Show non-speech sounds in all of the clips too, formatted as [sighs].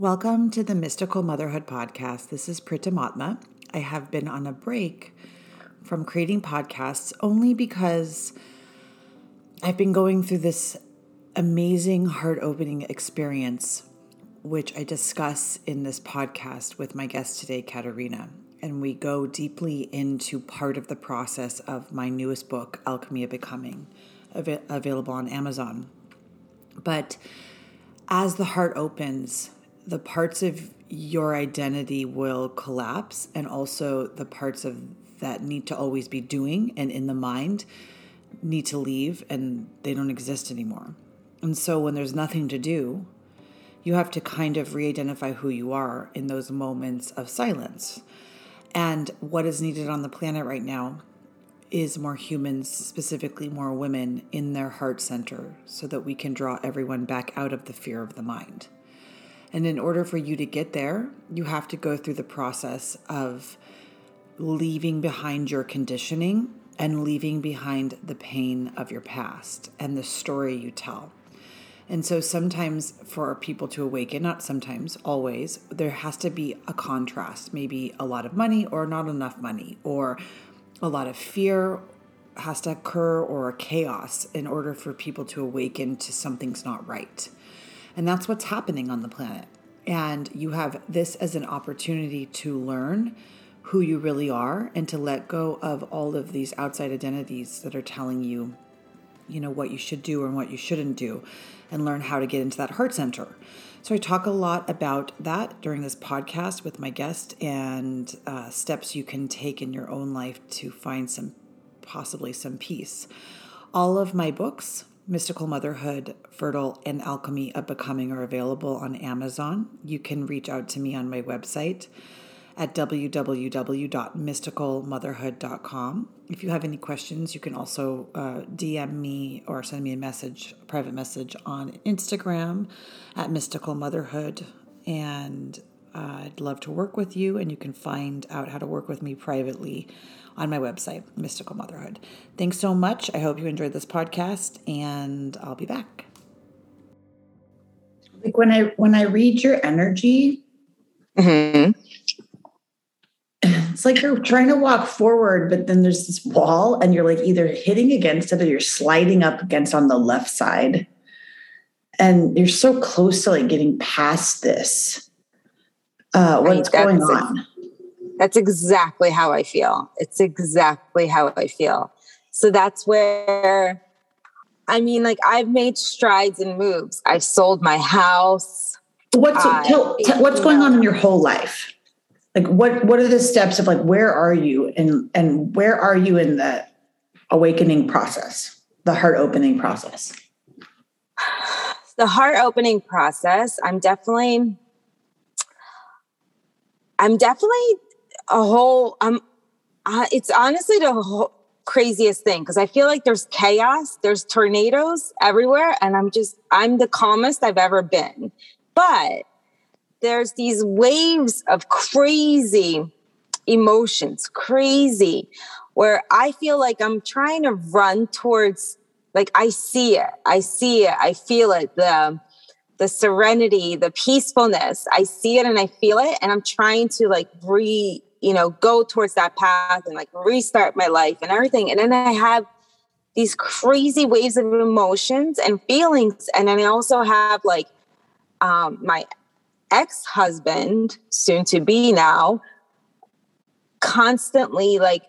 Welcome to the Mystical Motherhood Podcast. This is Prita Matma. I have been on a break from creating podcasts only because I've been going through this amazing heart opening experience, which I discuss in this podcast with my guest today, Katerina. And we go deeply into part of the process of my newest book, Alchemy of Becoming, av- available on Amazon. But as the heart opens, the parts of your identity will collapse, and also the parts of that need to always be doing and in the mind need to leave and they don't exist anymore. And so when there's nothing to do, you have to kind of re identify who you are in those moments of silence. And what is needed on the planet right now is more humans, specifically more women, in their heart center so that we can draw everyone back out of the fear of the mind. And in order for you to get there, you have to go through the process of leaving behind your conditioning and leaving behind the pain of your past and the story you tell. And so sometimes for people to awaken, not sometimes, always, there has to be a contrast, maybe a lot of money or not enough money, or a lot of fear has to occur or chaos in order for people to awaken to something's not right. And that's what's happening on the planet. And you have this as an opportunity to learn who you really are and to let go of all of these outside identities that are telling you, you know, what you should do and what you shouldn't do and learn how to get into that heart center. So I talk a lot about that during this podcast with my guest and uh, steps you can take in your own life to find some, possibly some peace. All of my books, Mystical Motherhood, Fertile, and Alchemy of Becoming, are available on Amazon. You can reach out to me on my website at www.mysticalmotherhood.com. If you have any questions, you can also uh, DM me or send me a message, a private message on Instagram at Mystical Motherhood. And uh, I'd love to work with you, and you can find out how to work with me privately on my website, Mystical Motherhood. Thanks so much. I hope you enjoyed this podcast, and I'll be back. Like when I when I read your energy, mm-hmm it's like you're trying to walk forward, but then there's this wall, and you're like either hitting against it or you're sliding up against on the left side. And you're so close to like getting past this. Uh, what's going on? That's exactly how I feel. It's exactly how I feel. So that's where, I mean, like I've made strides and moves. I've sold my house. What's tell, tell, what's going on in your whole life? like what what are the steps of like where are you and and where are you in the awakening process the heart opening process the heart opening process i'm definitely i'm definitely a whole i'm uh, it's honestly the whole craziest thing because i feel like there's chaos there's tornadoes everywhere and i'm just i'm the calmest i've ever been but there's these waves of crazy emotions, crazy, where I feel like I'm trying to run towards, like I see it, I see it, I feel it, the the serenity, the peacefulness. I see it and I feel it, and I'm trying to like re, you know, go towards that path and like restart my life and everything. And then I have these crazy waves of emotions and feelings, and then I also have like um, my ex husband, soon to be now, constantly like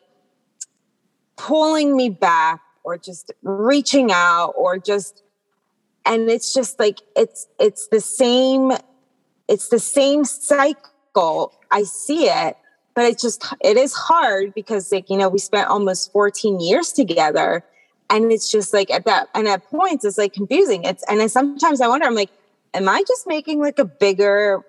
pulling me back or just reaching out or just and it's just like it's it's the same it's the same cycle i see it but it's just it is hard because like you know we spent almost 14 years together and it's just like at that and at points it's like confusing it's and sometimes i wonder i'm like am I just making like a bigger,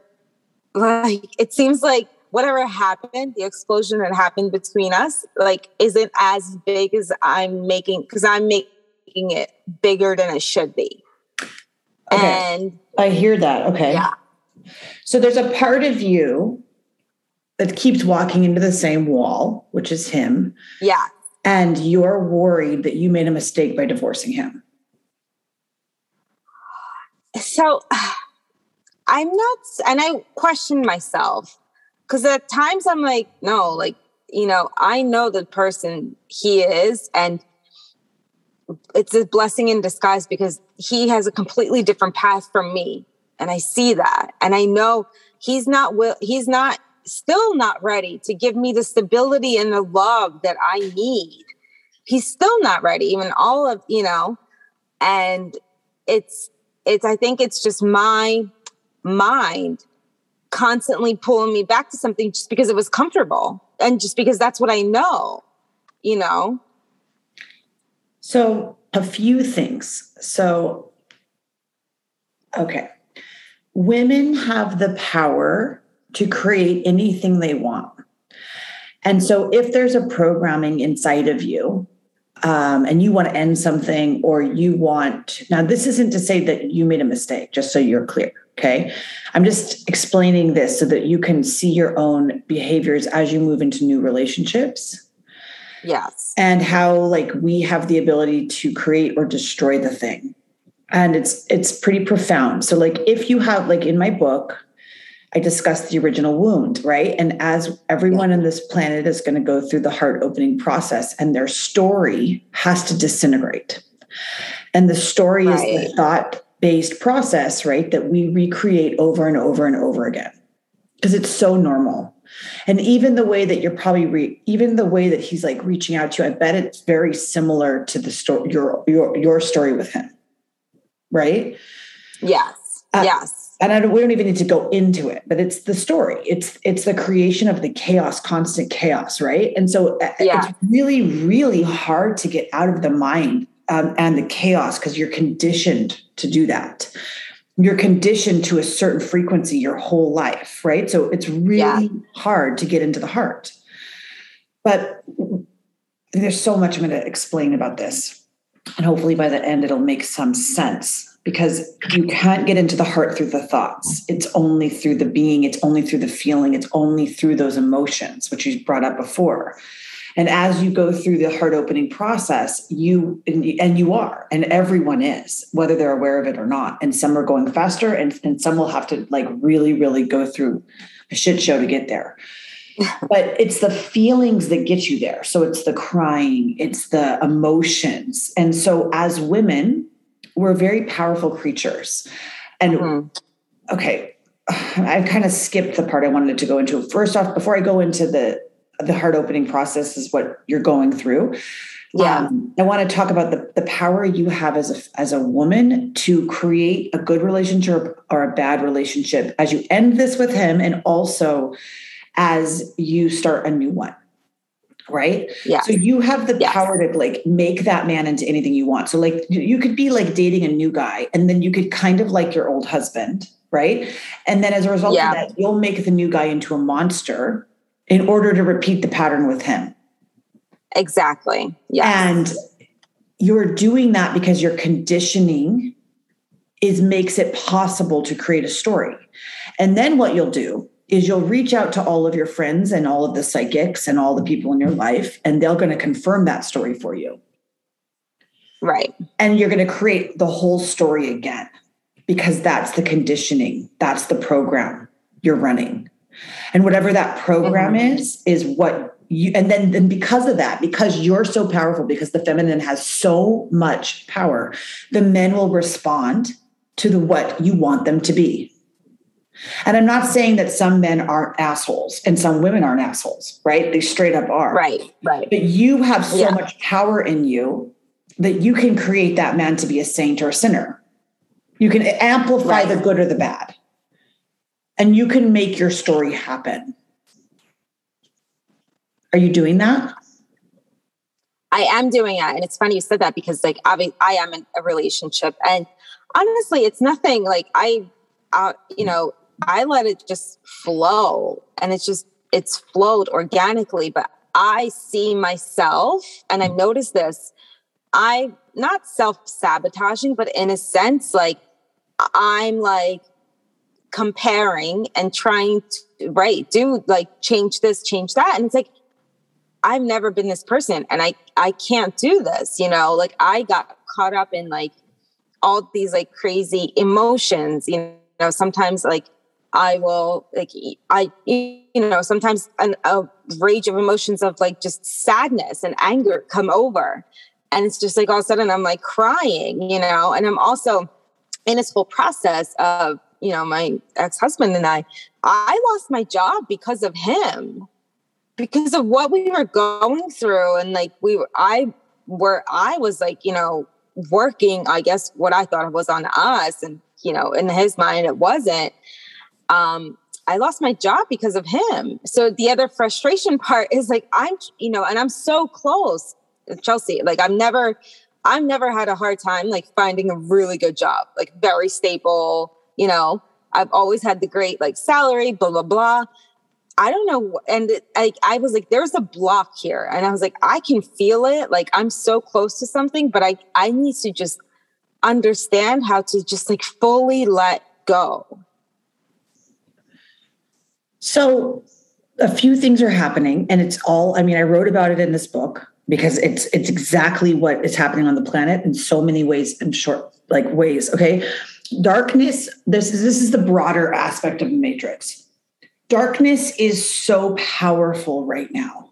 like, it seems like whatever happened, the explosion that happened between us, like, isn't as big as I'm making, because I'm making it bigger than it should be. Okay. And I hear that. Okay. Yeah. So there's a part of you that keeps walking into the same wall, which is him. Yeah. And you're worried that you made a mistake by divorcing him so [sighs] I'm not, and I question myself because at times I'm like, no, like, you know, I know the person he is, and it's a blessing in disguise because he has a completely different path from me. And I see that. And I know he's not will he's not still not ready to give me the stability and the love that I need. He's still not ready, even all of, you know, and it's it's I think it's just my mind constantly pulling me back to something just because it was comfortable and just because that's what I know, you know. So, a few things. So, okay. Women have the power to create anything they want. And so, if there's a programming inside of you um, and you want to end something or you want now this isn't to say that you made a mistake just so you're clear okay? I'm just explaining this so that you can see your own behaviors as you move into new relationships. Yes. And how like we have the ability to create or destroy the thing. And it's it's pretty profound. So like if you have like in my book I discussed the original wound, right? And as everyone on this planet is going to go through the heart opening process and their story has to disintegrate. And the story right. is the thought based process, right? That we recreate over and over and over again because it's so normal. And even the way that you're probably re- even the way that he's like reaching out to you, I bet it's very similar to the story your your your story with him, right? Yes. Uh, yes and I don't, we don't even need to go into it, but it's the story. It's it's the creation of the chaos, constant chaos, right? And so uh, yeah. it's really, really hard to get out of the mind um, and the chaos because you're conditioned to do that. You're conditioned to a certain frequency your whole life, right? So it's really yeah. hard to get into the heart. But there's so much I'm going to explain about this, and hopefully by the end it'll make some sense because you can't get into the heart through the thoughts. It's only through the being, it's only through the feeling, it's only through those emotions, which you brought up before. And as you go through the heart opening process, you and you are, and everyone is, whether they're aware of it or not. And some are going faster, and, and some will have to like really, really go through a shit show to get there. [laughs] but it's the feelings that get you there. So it's the crying, it's the emotions. And so as women, we're very powerful creatures. And mm-hmm. okay, I've kind of skipped the part I wanted to go into. First off, before I go into the the heart opening process is what you're going through. Yeah. Um, I want to talk about the, the power you have as a, as a woman to create a good relationship or a bad relationship as you end this with him and also as you start a new one right? Yeah so you have the yes. power to like make that man into anything you want. So like you could be like dating a new guy and then you could kind of like your old husband right? And then as a result yeah. of that you'll make the new guy into a monster in order to repeat the pattern with him. Exactly. Yeah and you're doing that because your conditioning is makes it possible to create a story. And then what you'll do is you'll reach out to all of your friends and all of the psychics and all the people in your life, and they're going to confirm that story for you. Right. And you're going to create the whole story again because that's the conditioning, that's the program you're running. And whatever that program mm-hmm. is, is what you, and then, then because of that, because you're so powerful, because the feminine has so much power, the men will respond to the what you want them to be. And I'm not saying that some men aren't assholes and some women aren't assholes, right? They straight up are. Right, right. But you have so yeah. much power in you that you can create that man to be a saint or a sinner. You can amplify right. the good or the bad. And you can make your story happen. Are you doing that? I am doing it. And it's funny you said that because like I, I am in a relationship and honestly, it's nothing like I, uh, you know, I let it just flow and it's just, it's flowed organically. But I see myself, and I've noticed this, I'm not self sabotaging, but in a sense, like I'm like comparing and trying to, right, do like change this, change that. And it's like, I've never been this person and I, I can't do this, you know, like I got caught up in like all these like crazy emotions, you know, sometimes like I will like I you know sometimes an, a rage of emotions of like just sadness and anger come over, and it's just like all of a sudden I'm like crying, you know, and I'm also in this whole process of you know my ex husband and I. I lost my job because of him, because of what we were going through, and like we were I where I was like you know working I guess what I thought was on us, and you know in his mind it wasn't um, I lost my job because of him. So the other frustration [laughs] part is like I'm, you know, and I'm so close, Chelsea. Like I've never, I've never had a hard time like finding a really good job, like very stable. You know, I've always had the great like salary, blah blah blah. I don't know, and I, I was like, there's a block here, and I was like, I can feel it. Like I'm so close to something, but I, I need to just understand how to just like fully let go so a few things are happening and it's all I mean I wrote about it in this book because it's it's exactly what is happening on the planet in so many ways and short like ways, okay? Darkness this is this is the broader aspect of the matrix. Darkness is so powerful right now.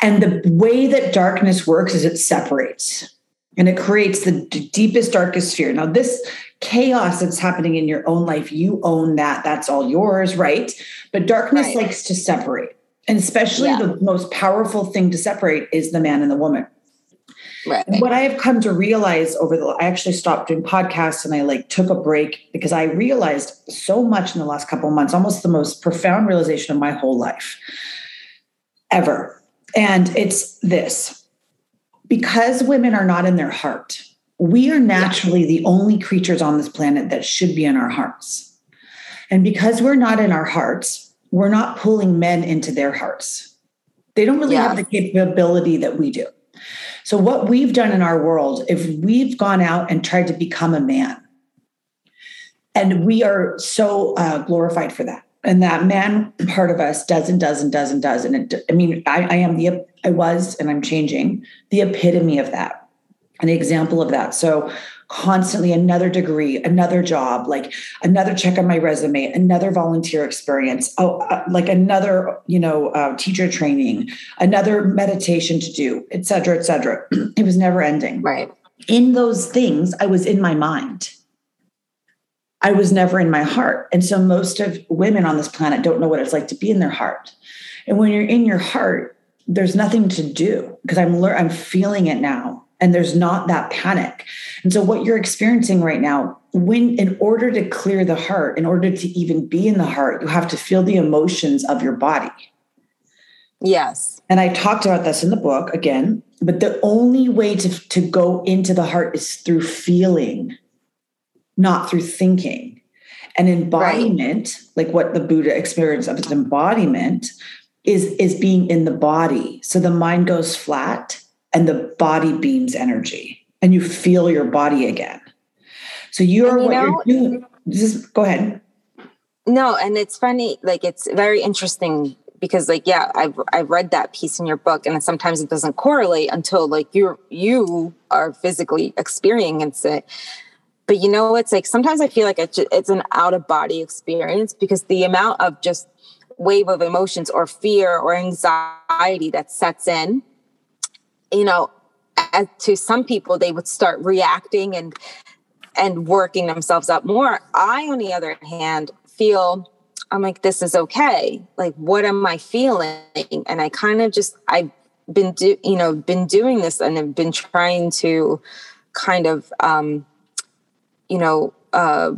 And the way that darkness works is it separates and it creates the d- deepest darkest fear. Now this chaos that's happening in your own life, you own that. That's all yours, right? But darkness right. likes to separate. And especially yeah. the most powerful thing to separate is the man and the woman. Right. what I have come to realize over the I actually stopped doing podcasts and I like took a break because I realized so much in the last couple of months, almost the most profound realization of my whole life ever. And it's this because women are not in their heart, we are naturally the only creatures on this planet that should be in our hearts. And because we're not in our hearts, we're not pulling men into their hearts. They don't really have the capability that we do. So, what we've done in our world, if we've gone out and tried to become a man, and we are so uh, glorified for that, and that man part of us does and does and does and does, and it, I mean, I, I am the, I was, and I'm changing the epitome of that an example of that. So constantly another degree, another job, like another check on my resume, another volunteer experience, oh, uh, like another, you know, uh, teacher training, another meditation to do, et cetera, et cetera. [clears throat] it was never ending. Right. In those things, I was in my mind. I was never in my heart. And so most of women on this planet don't know what it's like to be in their heart. And when you're in your heart, there's nothing to do because I'm le- I'm feeling it now and there's not that panic. And so what you're experiencing right now, when in order to clear the heart, in order to even be in the heart, you have to feel the emotions of your body. Yes. And I talked about this in the book again, but the only way to, to go into the heart is through feeling, not through thinking. And embodiment, right. like what the Buddha experienced of its embodiment, is, is being in the body. So the mind goes flat and the body beams energy and you feel your body again. So you're you what know, you're doing. Just go ahead. No, and it's funny, like it's very interesting because like yeah, I've I've read that piece in your book and sometimes it doesn't correlate until like you're you are physically experiencing it. But you know, it's like sometimes I feel like it's, it's an out of body experience because the amount of just wave of emotions or fear or anxiety that sets in you know, as to some people, they would start reacting and and working themselves up more. I, on the other hand, feel I'm like, this is okay. Like, what am I feeling? And I kind of just I've been do you know been doing this and have been trying to kind of um, you know uh,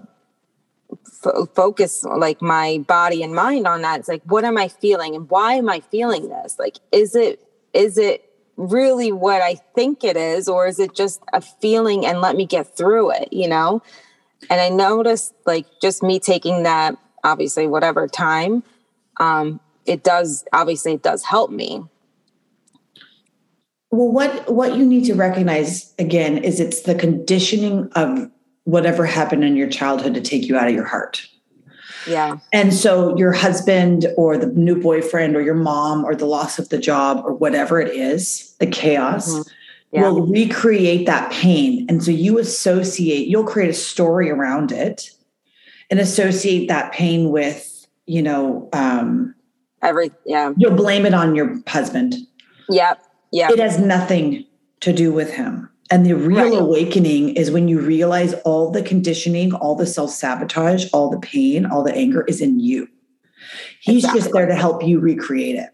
focus like my body and mind on that. It's like, what am I feeling and why am I feeling this? Like, is it is it really what I think it is, or is it just a feeling and let me get through it, you know? And I noticed like just me taking that, obviously, whatever time, um, it does, obviously, it does help me. Well, what what you need to recognize again is it's the conditioning of whatever happened in your childhood to take you out of your heart. Yeah. And so your husband or the new boyfriend or your mom or the loss of the job or whatever it is, the chaos mm-hmm. yeah. will recreate that pain. And so you associate, you'll create a story around it and associate that pain with, you know, um, every yeah. You'll blame it on your husband. Yep. Yeah. It has nothing to do with him. And the real right. awakening is when you realize all the conditioning, all the self sabotage, all the pain, all the anger is in you. He's exactly. just there to help you recreate it.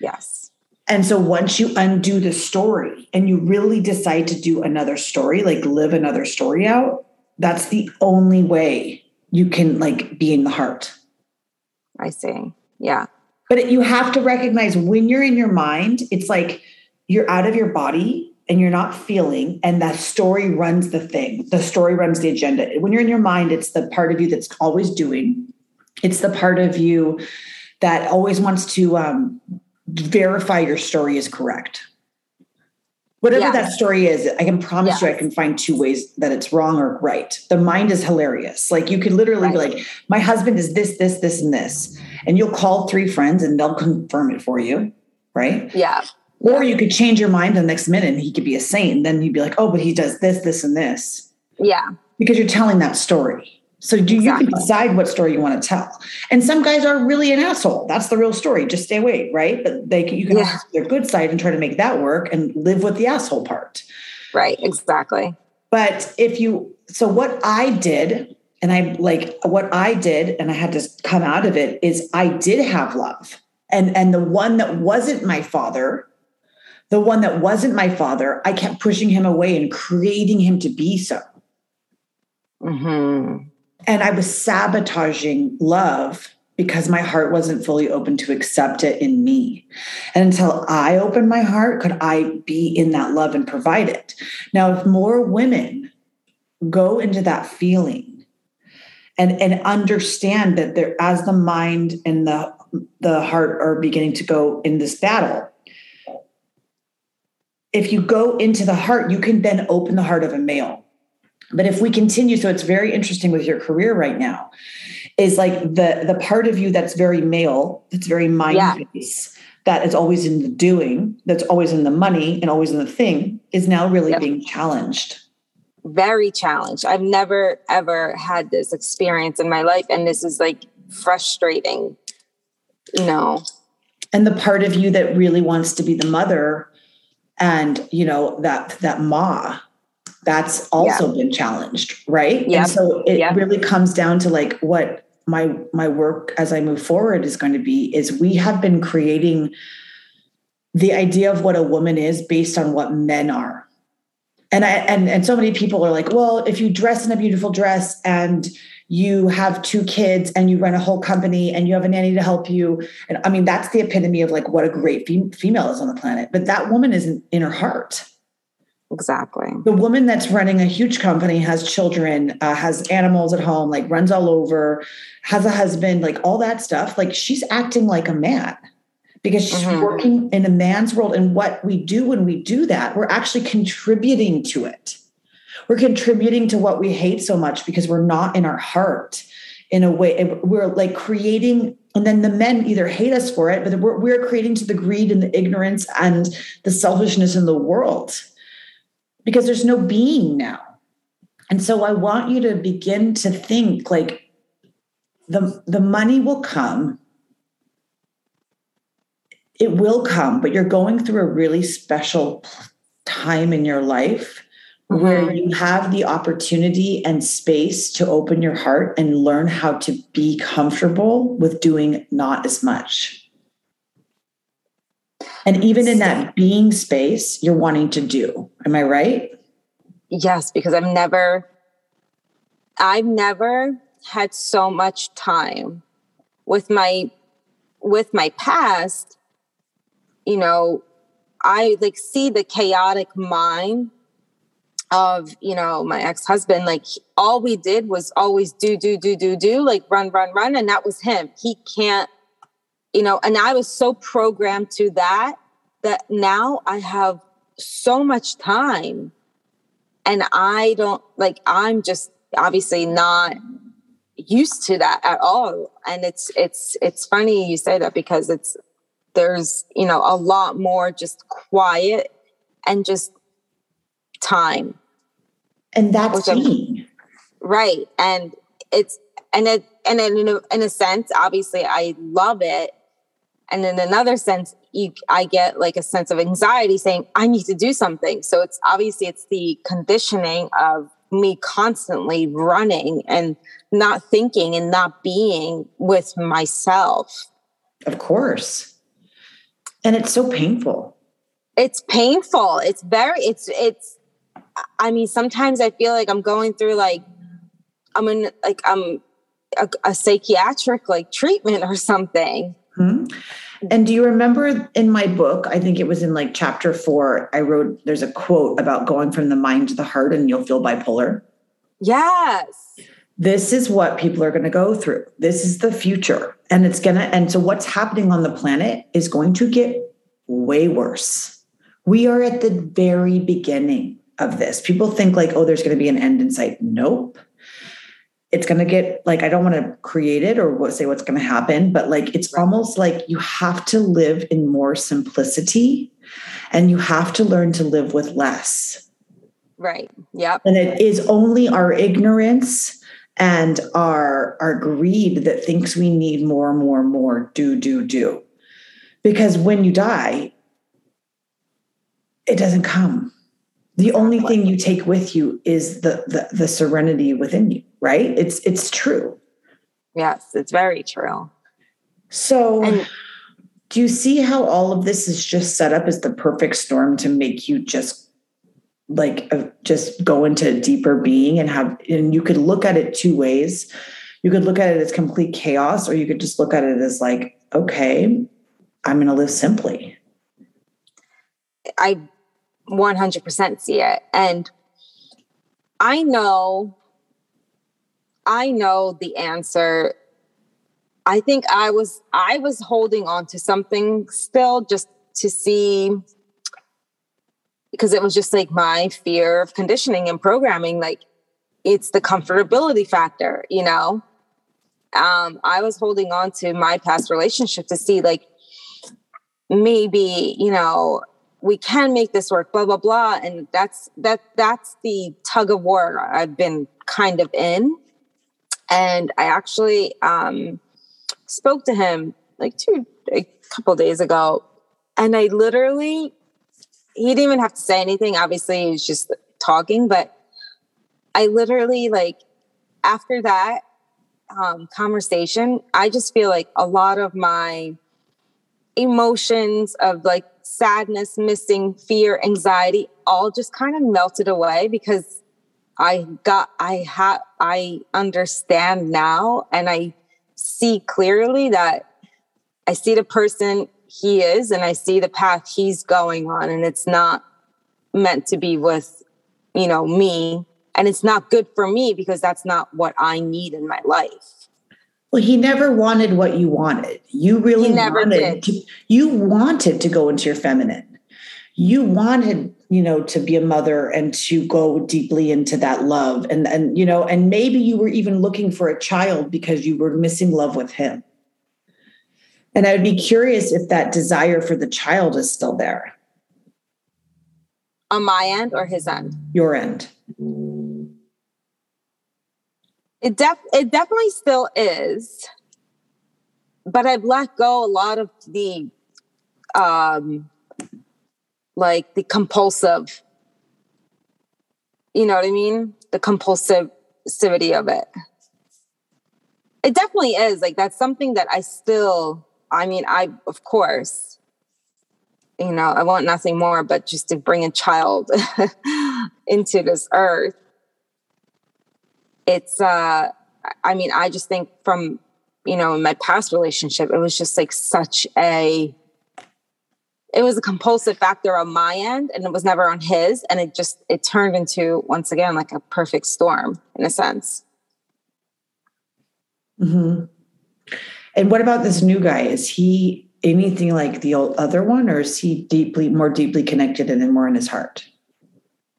Yes. And so once you undo the story and you really decide to do another story, like live another story out, that's the only way you can like be in the heart. I see. Yeah. But you have to recognize when you're in your mind, it's like you're out of your body and you're not feeling, and that story runs the thing. The story runs the agenda. When you're in your mind, it's the part of you that's always doing, it's the part of you that always wants to um, verify your story is correct. Whatever that story is, I can promise you I can find two ways that it's wrong or right. The mind is hilarious. Like you could literally right. be like, my husband is this, this, this, and this. And you'll call three friends and they'll confirm it for you. Right. Yeah. Or you could change your mind the next minute and he could be a saint. And then you'd be like, oh, but he does this, this, and this. Yeah. Because you're telling that story. So do exactly. you can decide what story you want to tell. And some guys are really an asshole. That's the real story. Just stay away, right? But they can, you can yeah. their good side and try to make that work and live with the asshole part. Right, exactly. But if you so what I did and I like what I did and I had to come out of it is I did have love. And and the one that wasn't my father, the one that wasn't my father, I kept pushing him away and creating him to be so. Mhm and I was sabotaging love because my heart wasn't fully open to accept it in me. And until I opened my heart, could I be in that love and provide it? Now, if more women go into that feeling and, and understand that there as the mind and the the heart are beginning to go in this battle, if you go into the heart, you can then open the heart of a male but if we continue, so it's very interesting with your career right now, is like the the part of you that's very male, that's very mind yeah. that is always in the doing, that's always in the money and always in the thing, is now really yep. being challenged. Very challenged. I've never ever had this experience in my life, and this is like frustrating. Know. And the part of you that really wants to be the mother and you know that that ma that's also yeah. been challenged right yeah and so it yeah. really comes down to like what my my work as i move forward is going to be is we have been creating the idea of what a woman is based on what men are and i and and so many people are like well if you dress in a beautiful dress and you have two kids and you run a whole company and you have a nanny to help you and i mean that's the epitome of like what a great fem- female is on the planet but that woman isn't in her heart Exactly. The woman that's running a huge company has children, uh, has animals at home, like runs all over, has a husband, like all that stuff. Like she's acting like a man because she's mm-hmm. working in a man's world. And what we do when we do that, we're actually contributing to it. We're contributing to what we hate so much because we're not in our heart in a way. We're like creating and then the men either hate us for it, but we're, we're creating to the greed and the ignorance and the selfishness in the world because there's no being now. And so I want you to begin to think like the, the money will come. It will come, but you're going through a really special time in your life. Where mm-hmm. you have the opportunity and space to open your heart and learn how to be comfortable with doing not as much. And even in that being space, you're wanting to do. Am I right? Yes, because I've never, I've never had so much time with my, with my past. You know, I like see the chaotic mind of you know my ex-husband like all we did was always do do do do do like run run run and that was him he can't you know, and I was so programmed to that that now I have so much time and I don't like, I'm just obviously not used to that at all. And it's, it's, it's funny you say that because it's, there's, you know, a lot more just quiet and just time. And that's me. Right. And it's, and it and then in a, in a sense obviously i love it. And in another sense you, i get like a sense of anxiety saying i need to do something. So it's obviously it's the conditioning of me constantly running and not thinking and not being with myself. Of course. And it's so painful. It's painful. It's very it's it's i mean sometimes i feel like i'm going through like i'm in like i'm a, a psychiatric like treatment or something. Hmm? And do you remember in my book i think it was in like chapter four i wrote there's a quote about going from the mind to the heart and you'll feel bipolar? Yes. This is what people are going to go through. This is the future. And it's going to and so what's happening on the planet is going to get way worse. We are at the very beginning of this. People think like oh there's going to be an end in sight. Nope. It's going to get like i don't want to create it or what, say what's going to happen but like it's almost like you have to live in more simplicity and you have to learn to live with less. Right. Yep. And it is only our ignorance and our our greed that thinks we need more and more and more. Do do do. Because when you die it doesn't come the only thing you take with you is the, the the serenity within you right? It's it's true. Yes it's very true. So and, do you see how all of this is just set up as the perfect storm to make you just like uh, just go into deeper being and have and you could look at it two ways. You could look at it as complete chaos or you could just look at it as like okay i'm going to live simply. I 100% see it. And I know, I know the answer. I think I was, I was holding on to something still just to see, because it was just like my fear of conditioning and programming. Like it's the comfortability factor, you know? Um, I was holding on to my past relationship to see like maybe, you know, we can make this work blah blah blah. And that's that that's the tug of war i've been kind of in. And i actually um spoke to him like two a couple days ago. And i literally he didn't even have to say anything. Obviously he was just talking. But i literally like after that um, conversation i just feel like a lot of my emotions of like sadness, missing, fear, anxiety all just kind of melted away because I got, I have, I understand now and I see clearly that I see the person he is and I see the path he's going on and it's not meant to be with, you know, me. And it's not good for me because that's not what I need in my life. Well, he never wanted what you wanted. You really wanted to, you wanted to go into your feminine. You wanted, you know, to be a mother and to go deeply into that love. And and you know, and maybe you were even looking for a child because you were missing love with him. And I would be curious if that desire for the child is still there. On my end or his end? Your end. It def it definitely still is. But I've let go a lot of the um like the compulsive you know what I mean? The compulsivity of it. It definitely is. Like that's something that I still I mean, I of course, you know, I want nothing more but just to bring a child [laughs] into this earth it's uh i mean i just think from you know in my past relationship it was just like such a it was a compulsive factor on my end and it was never on his and it just it turned into once again like a perfect storm in a sense. Mm-hmm. and what about this new guy? Is he anything like the old other one or is he deeply more deeply connected and then more in his heart?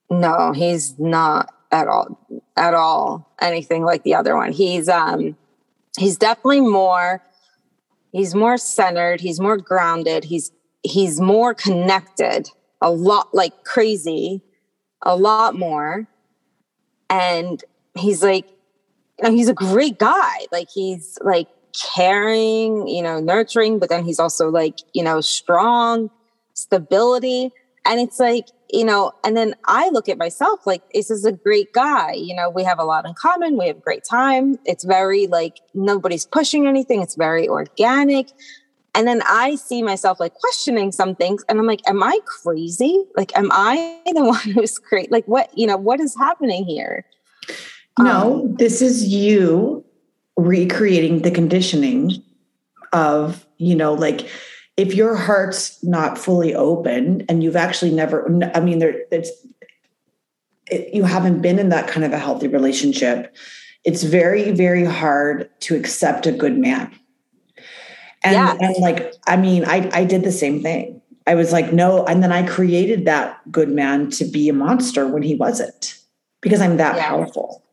No he's not at all at all anything like the other one. He's um he's definitely more he's more centered, he's more grounded, he's he's more connected, a lot like crazy, a lot more. And he's like you know, he's a great guy. Like he's like caring, you know, nurturing, but then he's also like, you know, strong, stability. And it's like, you know, and then I look at myself like, this is a great guy. You know, we have a lot in common. We have a great time. It's very like nobody's pushing anything, it's very organic. And then I see myself like questioning some things, and I'm like, am I crazy? Like, am I [laughs] the one who's crazy? Like, what, you know, what is happening here? No, um, this is you recreating the conditioning of, you know, like if your heart's not fully open and you've actually never, I mean, there, it's, it, you haven't been in that kind of a healthy relationship. It's very, very hard to accept a good man. And, yes. and like, I mean, I, I did the same thing. I was like, no. And then I created that good man to be a monster when he wasn't because I'm that powerful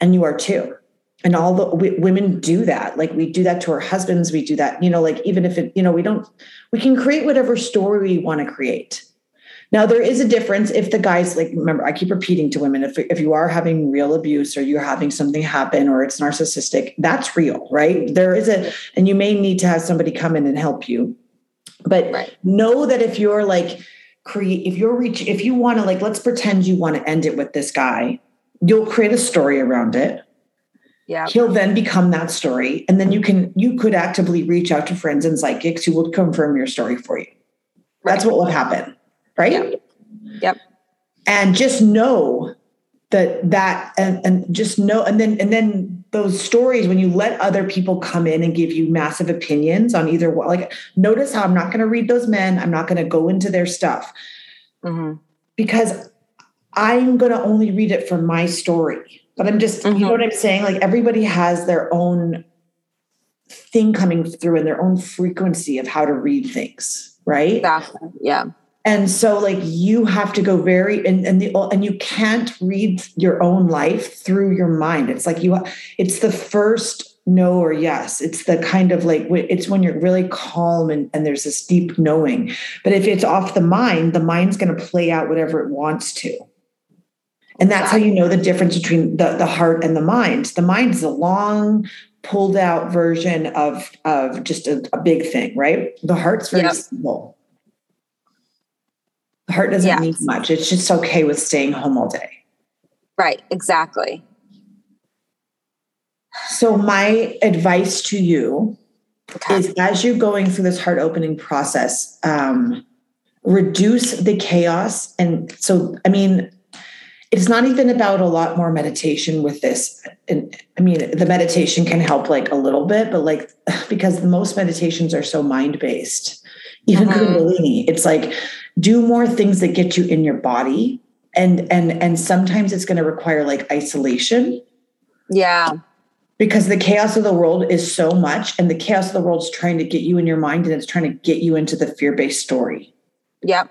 and you are too and all the w- women do that. Like we do that to our husbands. We do that you know like even if it you know we don't we can create whatever story we want to create. Now there is a difference if the guys like remember i keep repeating to women if, if you are having real abuse or you're having something happen or it's narcissistic that's real right? There is a and you may need to have somebody come in and help you. But right. know that if you're like create if you're reach if you want to like let's pretend you want to end it with this guy you'll create a story around it yeah he'll then become that story and then you can you could actively reach out to friends and psychics who will confirm your story for you right. that's what will happen right yep. yep and just know that that and, and just know and then and then those stories when you let other people come in and give you massive opinions on either like notice how i'm not going to read those men i'm not going to go into their stuff mm-hmm. because I'm going to only read it from my story. But I'm just, mm-hmm. you know mm-hmm. what I'm saying? Like everybody has their own thing coming through and their own frequency of how to read things, right? Exactly. Yeah. And so like you have to go very and and the and you can't read your own life through your mind. It's like you it's the first no or yes. It's the kind of like it's when you're really calm and, and there's this deep knowing. But if it's off the mind, the mind's going to play out whatever it wants to. And that's how you know the difference between the, the heart and the mind. The mind is a long, pulled out version of, of just a, a big thing, right? The heart's very yep. simple. The heart doesn't yes. need much. It's just okay with staying home all day. Right, exactly. So, my advice to you okay. is as you're going through this heart opening process, um, reduce the chaos. And so, I mean, it's not even about a lot more meditation with this. And i mean the meditation can help like a little bit but like [sighs] because most meditations are so mind based even uh-huh. kundalini it's like do more things that get you in your body and and and sometimes it's going to require like isolation. Yeah. Because the chaos of the world is so much and the chaos of the world is trying to get you in your mind and it's trying to get you into the fear-based story. Yep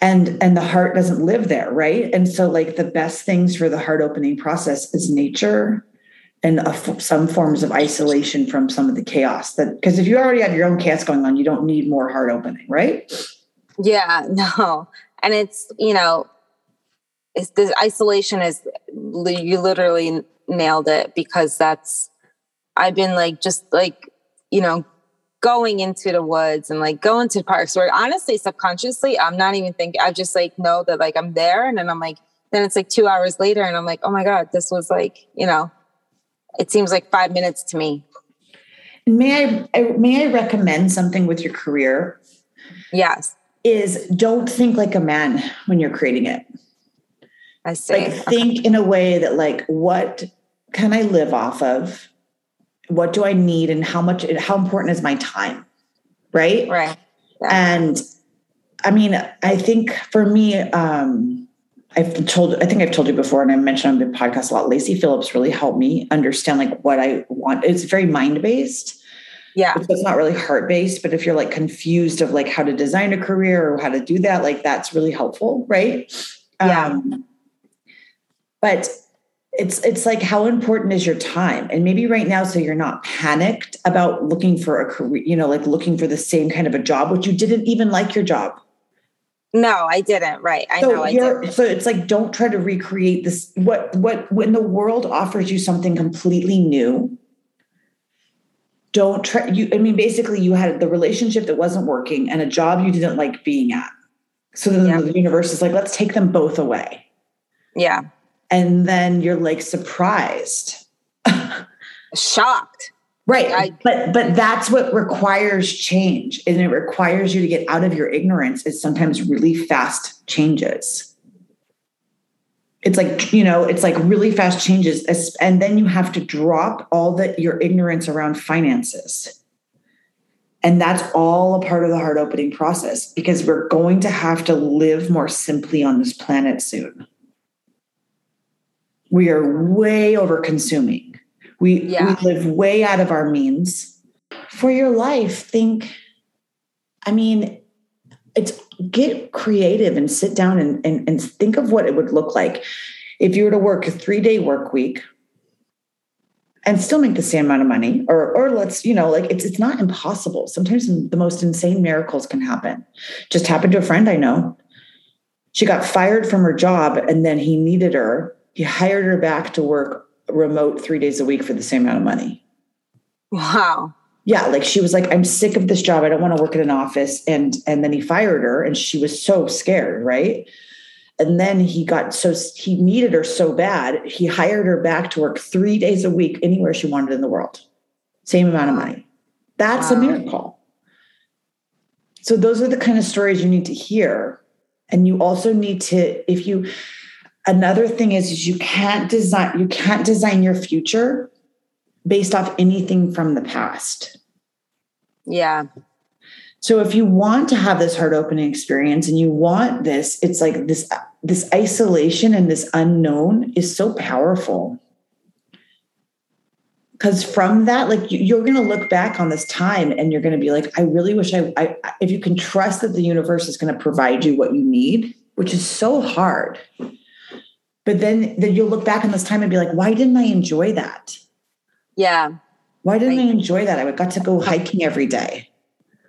and and the heart doesn't live there right? And so like the best things for the heart opening process is nature and some forms of isolation from some of the chaos that because if you already have your own chaos going on you don't need more heart opening right? Yeah [laughs] no. And it's you know it's the isolation is you literally nailed it because that's i've been like just like you know going into the woods and like going to parks where honestly subconsciously i'm not even thinking i just like know that like i'm there and then i'm like then it's like two hours later and i'm like oh my god this was like you know it seems like five minutes to me. May i uh, may i recommend something with your career? Yes. Is don't think like a man when you're creating it. I see. Like think okay. in a way that like what can i live off of what do I need and how much how important is my time? Right? Right. Yeah. And I mean, I think for me, um, I've told I think I've told you before, and I mentioned on the podcast a lot. Lacy Phillips really helped me understand like what I want. It's very mind based. Yeah. So it's not really heart based, but if you're like confused of like how to design a career or how to do that, like that's really helpful, right? Yeah. Um, but it's it's like how important is your time and maybe right now so you're not panicked about looking for a career you know like looking for the same kind of a job which you didn't even like your job No, I didn't. Right. I so know I did. so it's like don't try to recreate this what what when the world offers you something completely new don't try you i mean basically you had the relationship that wasn't working and a job you didn't like being at so then Yeah. the universe is like let's take them both away Yeah. And then you're like surprised. Shocked. right I- but but that's what requires change and it requires you to get out of your ignorance it's sometimes really fast changes. It's like you know it's like really fast changes and then you have to drop all the your ignorance around finances. And that's all a part of the heart opening process because we're going to have to live more simply on this planet soon we are way over consuming. We, Yeah. we live way out of our means. For your life think i mean it's get creative and sit down and, and, and think of what it would look like if you were to work a three day work week and still make the same amount of money or or let's you know like it's it's not impossible. Sometimes the most insane miracles can happen. Just happened to a friend i know. She got fired from her job and then he needed her he hired her back to work remote three days a week for the same amount of money. Wow. yeah like she was like i'm sick of this job. I don't want to work in an office. And and then he fired her and she was so scared right? And then he got so he needed her so bad he hired her back to work three days a week anywhere she wanted in the world. Same amount of money. That's a miracle. So those are the kind of stories you need to hear. And you also need to if you another thing is, is you can't design you can't design your future based off anything from the past Yeah. so if you want to have this heart opening experience and you want this, it's like this this isolation and this unknown is so powerful. Because from that, like you- you're going to look back on this time and you're going to be like, I really wish I, I, if you can trust that the universe is going to provide you what you need, which is so hard. But then, then you'll look back on this time and be like, why didn't I enjoy that? Yeah. Why didn't I Right. enjoy that? I got to go hiking every day.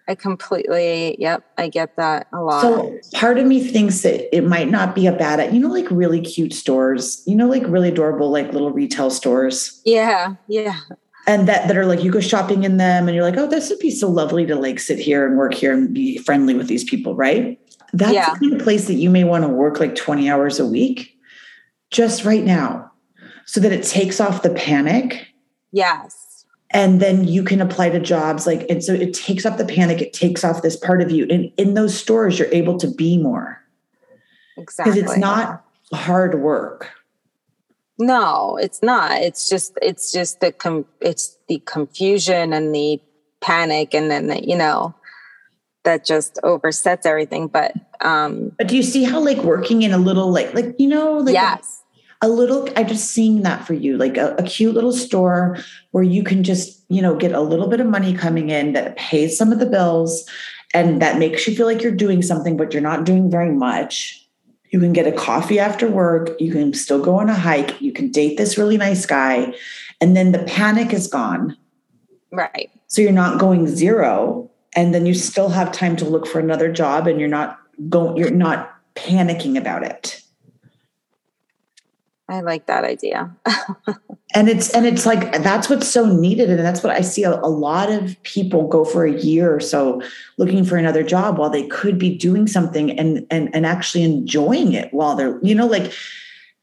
I completely, yep, I get that a lot. So part of me thinks that it might not be a bad, you know, like really cute stores, you know, like really adorable, like little retail stores, yeah. Yeah. and that that are like you go shopping in them, and you're like, oh, this would be so lovely to like sit here and work here and be friendly with these people, right? That's Yeah. the kind of place that you may want to work like 20 hours a week, just right now, so that it takes off the panic Yes. and then you can apply to jobs like and so it takes off the panic it takes off this part of you and in those stores you're able to be more Exactly. because it's not hard work No, it's not. It's just it's just the com- it's the confusion and the panic and then the, you know that just oversets everything. But um but do you see how like working in a little like like you know like yes. A, little i'm just seeing that for you like a, a cute little store where you can just you know get a little bit of money coming in that pays some of the bills and that makes you feel like you're doing something but you're not doing very much. You can get a coffee after work. You can still go on a hike. You can date this really nice guy and then the panic is gone. Right. so you're not going zero and then you still have time to look for another job and you're not going you're not panicking about it I like that idea. [laughs] and it's and it's like that's what's so needed and that's what i see a, a lot of people go for a year or so looking for another job while they could be doing something and and and actually enjoying it while they're you know like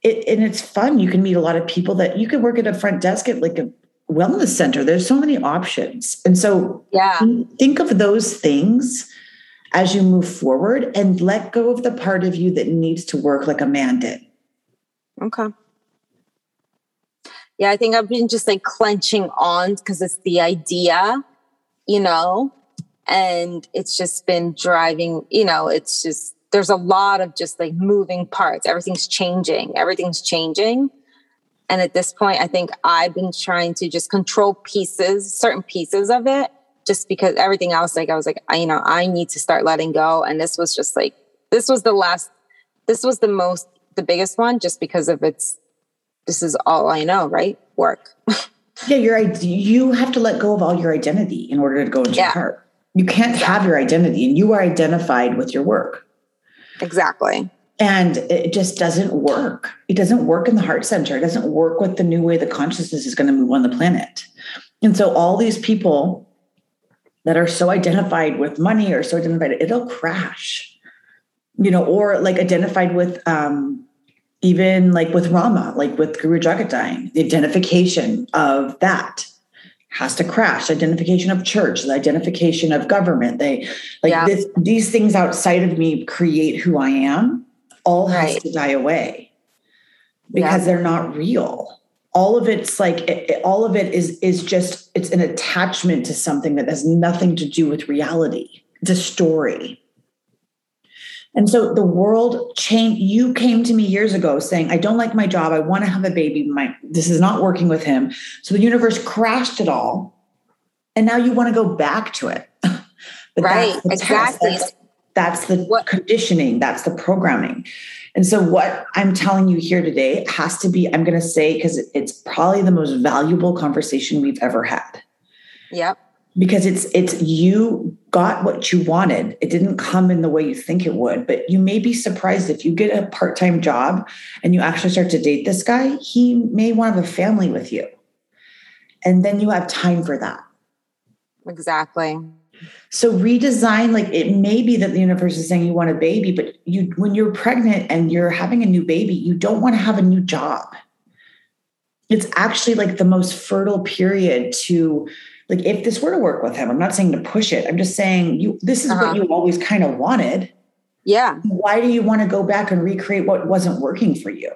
it and it's fun you can meet a lot of people that you could work at a front desk at like a wellness center there's so many options and so Yeah. think of those things as you move forward and let go of the part of you that needs to work like a man did Okay. Yeah, I think I've been just like clenching on because it's the idea, you know, and it's just been driving, you know, it's just there's a lot of just like moving parts. Everything's changing. Everything's changing. And at this point, I think I've been trying to just control pieces, certain pieces of it, just because everything else, like I was like, I, you know, I need to start letting go. And this was just like, this was the last, this was the most, the biggest one, just because of its, this is all I know, right? Work. Yeah, your you have to let go of all your identity in order to go into your Yeah. heart. You can't have your identity, and you are identified with your work. Exactly. And it just doesn't work. It doesn't work in the heart center. It doesn't work with the new way the consciousness is going to move on the planet. And so all these people that are so identified with money or so identified, it'll crash. You know, or like identified with um even like with Rama, like with Guru Jagannatha, the identification of that has to crash. Identification of church, the identification of government. They like yeah. this, these things outside of me create who I am. All has to die away because yeah. they're not real. All of it's like it, it, all of it is is just it's an attachment to something that has nothing to do with reality. It's a story. And so the world changed. You came to me years ago saying, I don't like my job. I want to have a baby. My this is not working with him. So the universe crashed it all. And now you want to go back to it. [laughs] right. exactly. That's, that's, the what? conditioning. That's the programming. And so what I'm telling you here today has to be, I'm going to say, because it's probably the most valuable conversation we've ever had. Yep because it's it's you got what you wanted. It didn't come in the way you think it would but you may be surprised if you get a part-time job and you actually start to date this guy he may want to have a family with you. And then you have time for that. Exactly. So redesign like it may be that the universe is saying you want a baby but you when you're pregnant and you're having a new baby you don't want to have a new job. It's actually like the most fertile period to like if this were to work with him i'm not saying to push it. I'm just saying you this is uh-huh. what you always kind of wanted. Yeah. Why do you want to go back and recreate what wasn't working for you?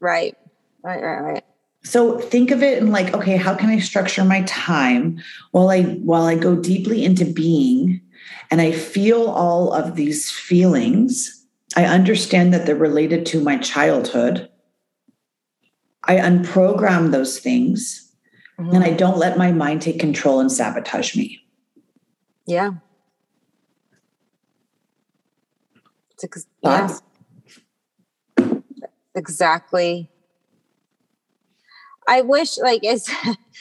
Right. Right right right. So think of it and like okay how can i structure my time while i while i go deeply into being and i feel all of these feelings? I understand that they're related to my childhood. I unprogram those things Mm-hmm. And I don't let my mind take control and sabotage me. Yeah. It's ex- yeah. Exactly. I wish like it's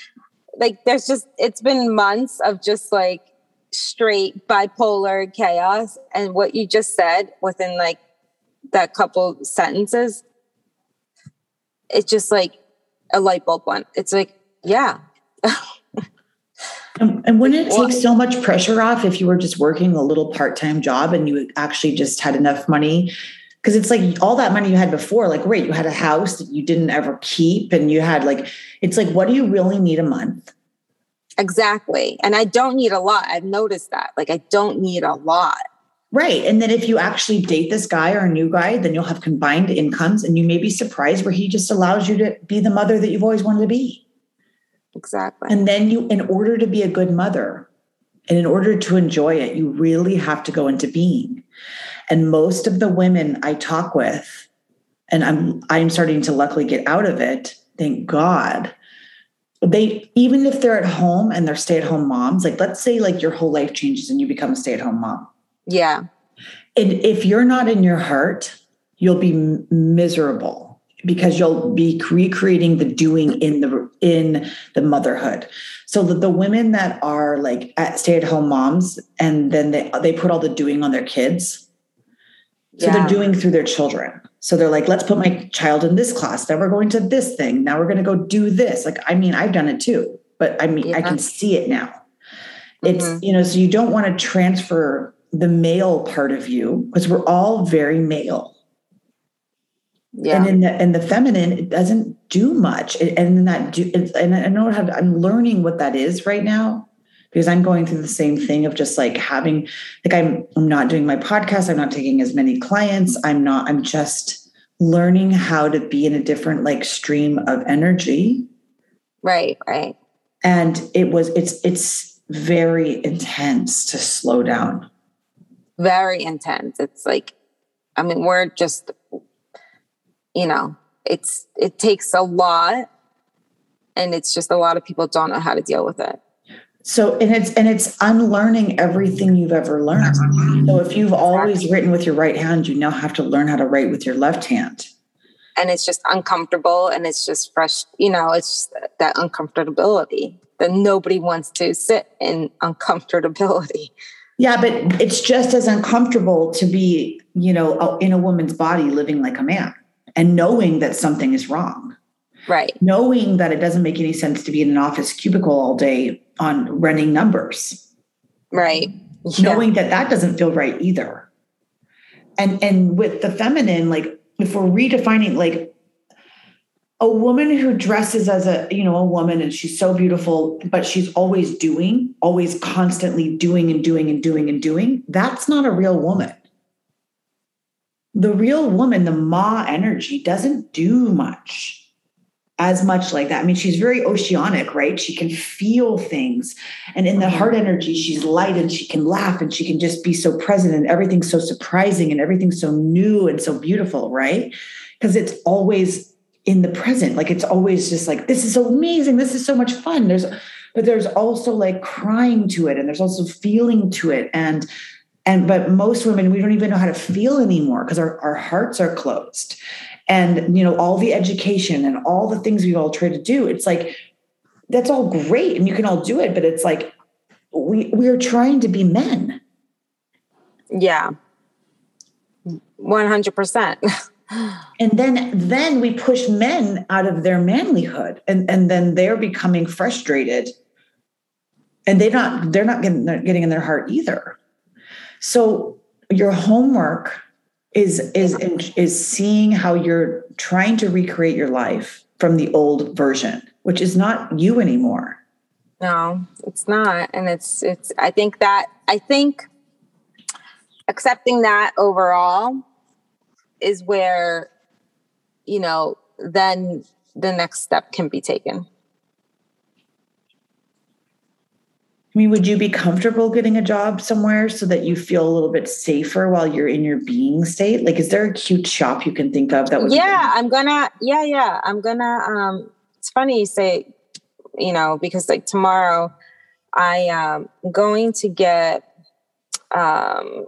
[laughs] like there's just it's been months of just like straight bipolar chaos and what you just said within like that couple sentences it's just like a light bulb one it's like yeah. and, and wouldn't it take so much pressure off if you were just working a little part-time job and you actually just had enough money? Because it's like all that money you had before, like, wait, you had a house that you didn't ever keep, and you had like, it's like, what do you really need a month? Exactly. And I don't need a lot. I've noticed that. Like, I don't need a lot. Right. And then if you actually date this guy or a new guy, then you'll have combined incomes and you may be surprised where he just allows you to be the mother that you've always wanted to be. Exactly. And then you, in order to be a good mother and in order to enjoy it, you really have to go into being. And most of the women I talk with, and I'm I'm starting to luckily get out of it, thank God. They even if they're at home and they're stay-at-home moms, like let's say like your whole life changes and you become a stay-at-home mom. Yeah. And if you're not in your heart, you'll be miserable because you'll be recreating the doing in the in the motherhood so the, the women that are like at stay-at-home moms and then they they put all the doing on their kids so yeah. they're doing through their children so they're like let's put my child in this class now we're going to this thing now we're going to go do this like i mean i've done it too but i mean yeah. i can see it now it's mm-hmm. you know so you don't want to transfer the male part of you because we're all very male yeah. And in the in the feminine, it doesn't do much. and then that do and I know how to, I'm learning what that is right now because I'm going through the same thing of just like having like I'm I'm not doing my podcast. I'm not taking as many clients. I'm not. I'm just learning how to be in a different like stream of energy. Right. Right. And it was it's it's very intense to slow down. Very intense. It's like I mean, we're just you know, it's it takes a lot and it's just a lot of people don't know how to deal with it. So and it's and it's unlearning everything you've ever learned. So if you've always written with your right hand, you now have to learn how to write with your left hand. And it's just uncomfortable and it's just fresh, you know, it's that uncomfortability that nobody wants to sit in uncomfortability. Yeah, but it's just as uncomfortable to be, you know, in a woman's body living like a man and knowing that something is wrong. Right. Knowing that it doesn't make any sense to be in an office cubicle all day on running numbers. Right. Yeah. Knowing that that doesn't feel right either. And and with the feminine like if we're redefining like a woman who dresses as a you know a woman and she's so beautiful but she's always doing always constantly doing and doing and doing and doing that's not a real woman the real woman the ma energy doesn't do much as much like that. I mean she's very oceanic right? She can feel things. And in the mm-hmm. heart energy she's light and she can laugh and she can just be so present and everything's so surprising and everything's so new and so beautiful right? Because it's always in the present. Like it's always just like this is so amazing. This is so much fun. There's but there's also like crying to it and there's also feeling to it. And and but most women we don't even know how to feel anymore because our, our hearts are closed. And you know all the education and all the things we all try to do it's like that's all great and you can all do it but it's like we we're trying to be men. Yeah. 100% [laughs] and then then we push men out of their manlyhood and and then they're becoming frustrated. And they're not they're not getting, they're getting in their heart either so your homework is is is seeing how you're trying to recreate your life from the old version which is not you anymore. No it's not. And it's it's i think that i think accepting that overall is where you know then the next step can be taken I mean, would you be comfortable getting a job somewhere so that you feel a little bit safer while you're in your being state? Like, is there a cute shop you can think of that would? Yeah, I'm gonna. Yeah, yeah, I'm gonna. Um, it's funny you say, you know, because like tomorrow, I am going to get um,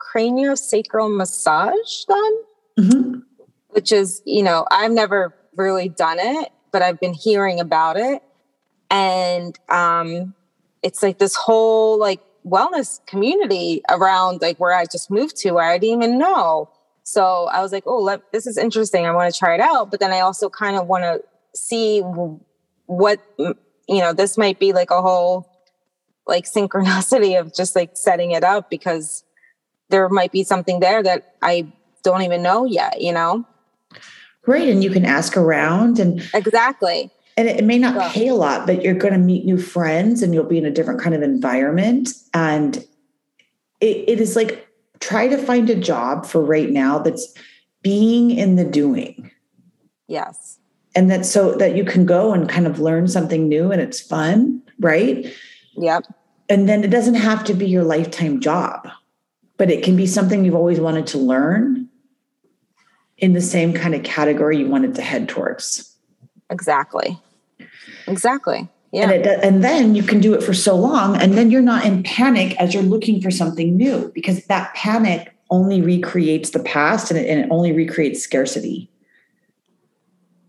craniosacral massage done mm-hmm. which is, you know, I've never really done it, but I've been hearing about it. And um, it's like this whole like wellness community around like where I just moved to where I didn't even know. So I was like, oh, let, this is interesting. I want to try it out. But then I also kind of want to see what, you know, this might be like a whole like [laughs] synchronicity of just like setting it up because there might be something there that I don't even know yet, you know? Great. And you can ask around and exactly. And it, may not pay a lot, but you're going to meet new friends and you'll be in a different kind of environment. And it, it is like try to find a job for right now that's being in the doing. Yes. And that so that you can go and kind of learn something new and it's fun, right? Yep. And then it doesn't have to be your lifetime job, but it can be something you've always wanted to learn in the same kind of category you wanted to head towards. Exactly. Exactly. Yeah. And, it, and then you can do it for so long, and then you're not in panic as you're looking for something new because that panic only recreates the past and it, and it only recreates scarcity.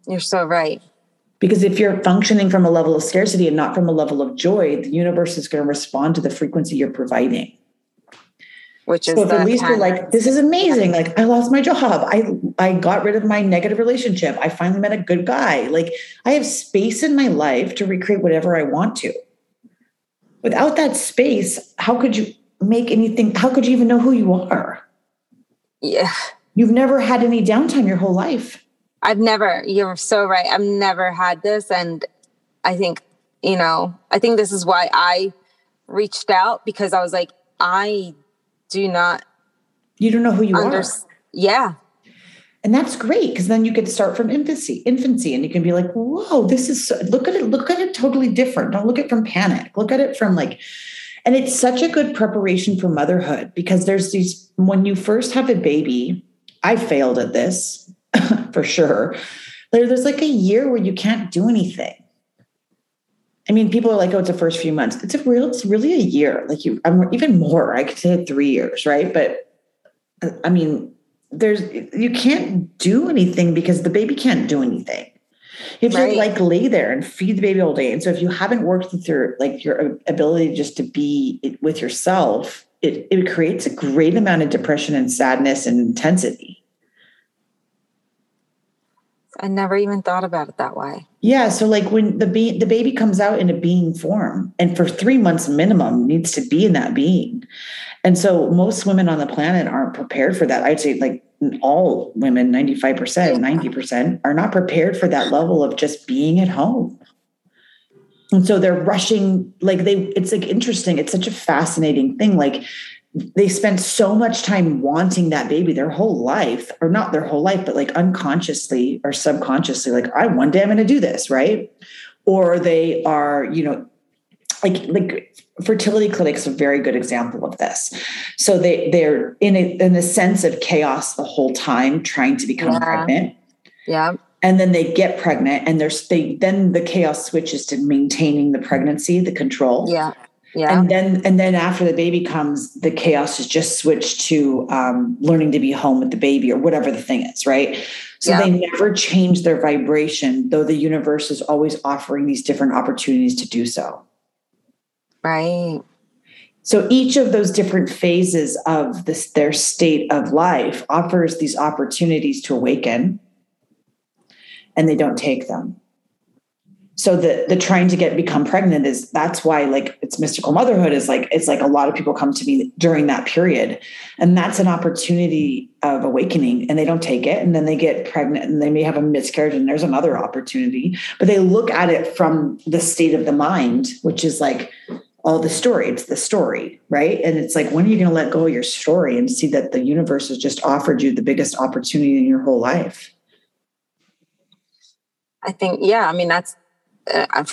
You're so right. Because if you're functioning from a level of scarcity and not from a level of joy, the universe is going to respond to the frequency you're providing which is so at least you're like this is amazing like i lost my job. I i got rid of my negative relationship. I finally met a good guy. Like i have space in my life to recreate whatever i want to. Without that space how could you make anything how could you even know who you are? Yeah. You've never had any downtime your whole life. I've never you're so right. I've never had this. And i think you know i think this is why i reached out because i was like i do not you don't know who you under- are yeah. And that's great because then you get to start from infancy infancy and you can be like whoa this is so, look at it look at it totally different. Don't look at it from panic. Look at it from like and it's such a good preparation for motherhood because there's these when you first have a baby i failed at this [laughs] for sure. There's like a year where you can't do anything I mean, people are like, "Oh, it's the first few months." It's a real, it's really a year. Like you, I'm even more. I could say three years, right? But uh, I mean, there's you can't do anything because the baby can't do anything. You have Right. to like lay there and feed the baby all day. And so if you haven't worked with your like your ability just to be with yourself, it, it creates a great amount of depression and sadness and intensity. I never even thought about it that way. Yeah. So like when the be- the baby comes out in a being form and for three months minimum needs to be in that being. And so most women on the planet aren't prepared for that. I'd say like all women, 95%, 90% are not prepared for that level of just being at home. And so they're rushing, like they, it's like interesting. It's such a fascinating thing. Like they spend so much time wanting that baby their whole life, or not their whole life, but like unconsciously or subconsciously, like, I one day I'm gonna do this, right? Or they are, you know, like like fertility clinics a very good example of this. So they they're in a in a sense of chaos the whole time trying to become Yeah. pregnant Yeah. and then they get pregnant and there's they then the chaos switches to maintaining the pregnancy the control Yeah. Yeah. and then and then after the baby comes the chaos is just switched to um, learning to be home with the baby or whatever the thing is right so Yeah. they never change their vibration though the universe is always offering these different opportunities to do so right. so each of those different phases of this their state of life offers these opportunities to awaken and they don't take them. So the the trying to get become pregnant is that's why like it's mystical motherhood is like it's like a lot of people come to me during that period. And that's an opportunity of awakening and they don't take it and then they get pregnant and they may have a miscarriage and there's another opportunity. But they look at it from the state of the mind which is like all the story. It's the story right? And it's like when are you going to let go of your story and see that the universe has just offered you the biggest opportunity in your whole life? I think, yeah, I mean, that's, Uh,